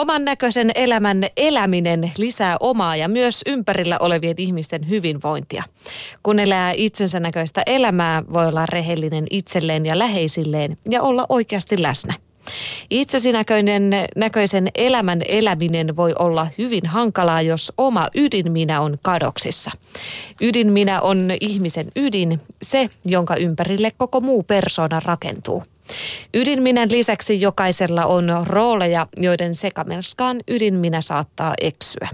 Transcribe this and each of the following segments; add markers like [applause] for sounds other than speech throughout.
Oman näköisen elämän eläminen lisää omaa ja myös ympärillä olevien ihmisten hyvinvointia. Kun elää itsensä näköistä elämää, voi olla rehellinen itselleen ja läheisilleen ja olla oikeasti läsnä. Itsesi näköinen, näköisen elämän eläminen voi olla hyvin hankalaa, jos oma ydinminä on kadoksissa. Ydinminä on ihmisen ydin, se, jonka ympärille koko muu persona rakentuu. Ydinminän lisäksi jokaisella on rooleja, joiden sekamelskaan ydinminä saattaa eksyä.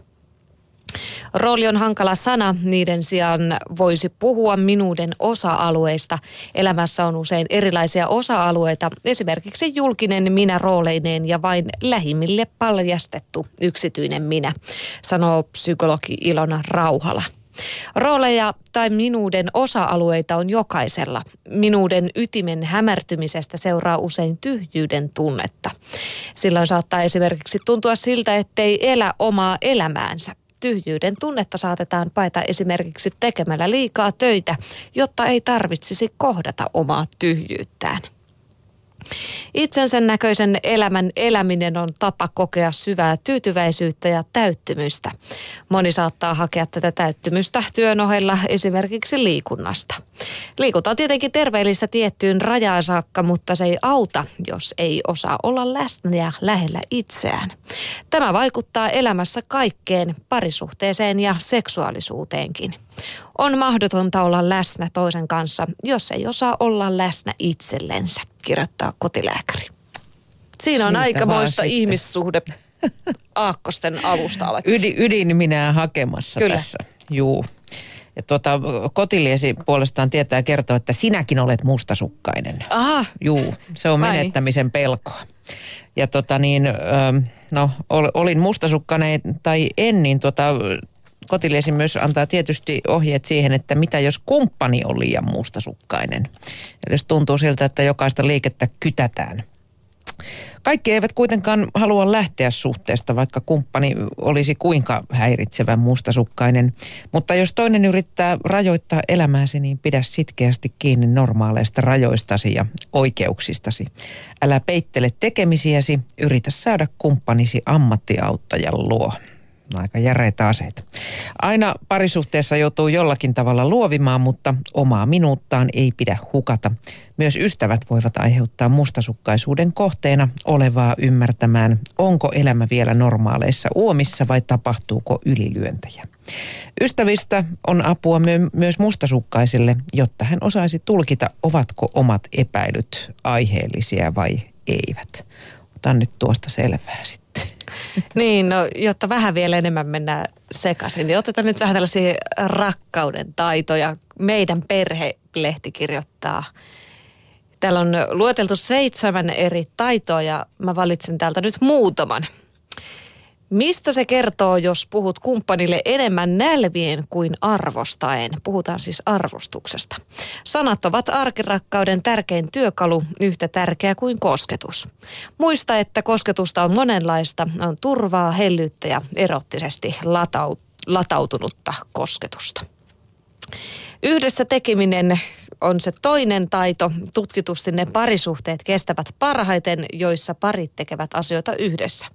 Rooli on hankala sana, niiden sijaan voisi puhua minuuden osa-alueista. Elämässä on usein erilaisia osa-alueita, esimerkiksi julkinen minä rooleineen ja vain lähimmille paljastettu yksityinen minä, sanoo psykologi Ilona Rauhala. Rooleja tai minuuden osa-alueita on jokaisella. Minuuden ytimen hämärtymisestä seuraa usein tyhjyyden tunnetta. Silloin saattaa esimerkiksi tuntua siltä, ettei elä omaa elämäänsä tyhjyyden tunnetta saatetaan paeta esimerkiksi tekemällä liikaa töitä, jotta ei tarvitsisi kohdata omaa tyhjyyttään. Itsensä näköisen elämän eläminen on tapa kokea syvää tyytyväisyyttä ja täyttymystä. Moni saattaa hakea tätä täyttymystä työn ohella esimerkiksi liikunnasta. Liikunta on tietenkin terveellistä tiettyyn rajaan saakka, mutta se ei auta, jos ei osaa olla läsnä ja lähellä itseään. Tämä vaikuttaa elämässä kaikkeen, parisuhteeseen ja seksuaalisuuteenkin. On mahdotonta olla läsnä toisen kanssa, jos ei osaa olla läsnä itsellensä, kirjoittaa kotilääkäri. Siinä on Siitä aikamoista ihmissuhde aakkosten alusta Ydin, ydin minä hakemassa Kyllä. tässä. Juu. Ja tuota, kotiliesi puolestaan tietää kertoa, että sinäkin olet mustasukkainen. Aha. Juu, se on Vai. menettämisen pelkoa. Ja tota niin, no olin mustasukkainen tai en, niin tota, kotiliesi myös antaa tietysti ohjeet siihen, että mitä jos kumppani on liian mustasukkainen. Eli jos tuntuu siltä, että jokaista liikettä kytätään. Kaikki eivät kuitenkaan halua lähteä suhteesta, vaikka kumppani olisi kuinka häiritsevän mustasukkainen. Mutta jos toinen yrittää rajoittaa elämääsi, niin pidä sitkeästi kiinni normaaleista rajoistasi ja oikeuksistasi. Älä peittele tekemisiäsi, yritä saada kumppanisi ammattiauttajan luo aika järeitä aseita. Aina parisuhteessa joutuu jollakin tavalla luovimaan, mutta omaa minuuttaan ei pidä hukata. Myös ystävät voivat aiheuttaa mustasukkaisuuden kohteena olevaa ymmärtämään, onko elämä vielä normaaleissa uomissa vai tapahtuuko ylilyöntejä. Ystävistä on apua my- myös mustasukkaisille, jotta hän osaisi tulkita, ovatko omat epäilyt aiheellisia vai eivät. Otan nyt tuosta selvää sitten. [laughs] Niin, no, jotta vähän vielä enemmän mennään sekaisin, niin otetaan nyt vähän tällaisia rakkauden taitoja. Meidän perhelehti kirjoittaa. Täällä on lueteltu seitsemän eri taitoa ja mä valitsen täältä nyt muutaman. Mistä se kertoo, jos puhut kumppanille enemmän nälvien kuin arvostaen? Puhutaan siis arvostuksesta. Sanat ovat arkirakkauden tärkein työkalu, yhtä tärkeä kuin kosketus. Muista, että kosketusta on monenlaista, on turvaa, hellyyttä ja erottisesti latautunutta kosketusta. Yhdessä tekeminen on se toinen taito. Tutkitusti ne parisuhteet kestävät parhaiten, joissa parit tekevät asioita yhdessä.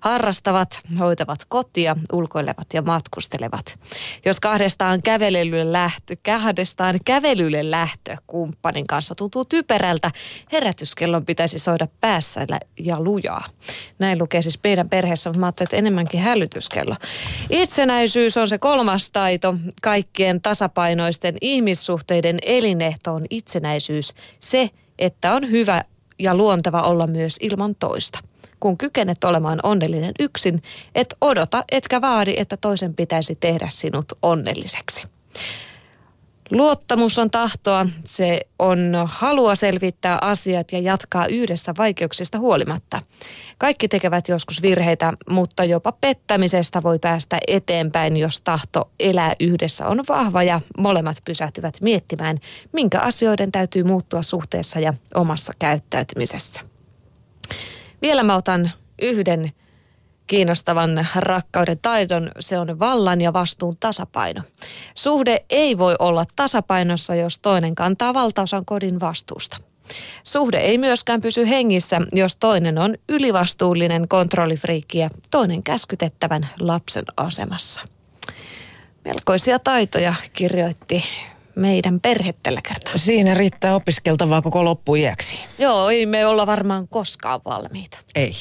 Harrastavat, hoitavat kotia, ulkoilevat ja matkustelevat. Jos kahdestaan kävelylle lähtö, kahdestaan kävelylle lähtö kumppanin kanssa tuntuu typerältä, herätyskellon pitäisi soida päässä ja lujaa. Näin lukee siis meidän perheessä, mutta mä ajattelin, että enemmänkin hälytyskello. Itsenäisyys on se kolmas taito, kaikkien tasapainoisten ihmissuhteiden eline ehto on itsenäisyys, se, että on hyvä ja luonteva olla myös ilman toista. Kun kykenet olemaan onnellinen yksin, et odota etkä vaadi, että toisen pitäisi tehdä sinut onnelliseksi. Luottamus on tahtoa, se on halua selvittää asiat ja jatkaa yhdessä vaikeuksista huolimatta. Kaikki tekevät joskus virheitä, mutta jopa pettämisestä voi päästä eteenpäin, jos tahto elää yhdessä on vahva ja molemmat pysähtyvät miettimään, minkä asioiden täytyy muuttua suhteessa ja omassa käyttäytymisessä. Vielä mä otan yhden kiinnostavan rakkauden taidon, se on vallan ja vastuun tasapaino. Suhde ei voi olla tasapainossa, jos toinen kantaa valtaosan kodin vastuusta. Suhde ei myöskään pysy hengissä, jos toinen on ylivastuullinen kontrollifriikki ja toinen käskytettävän lapsen asemassa. Melkoisia taitoja kirjoitti meidän perhe tällä kertaa. Siinä riittää opiskeltavaa koko loppuiäksi. Joo, ei me olla varmaan koskaan valmiita. Ei.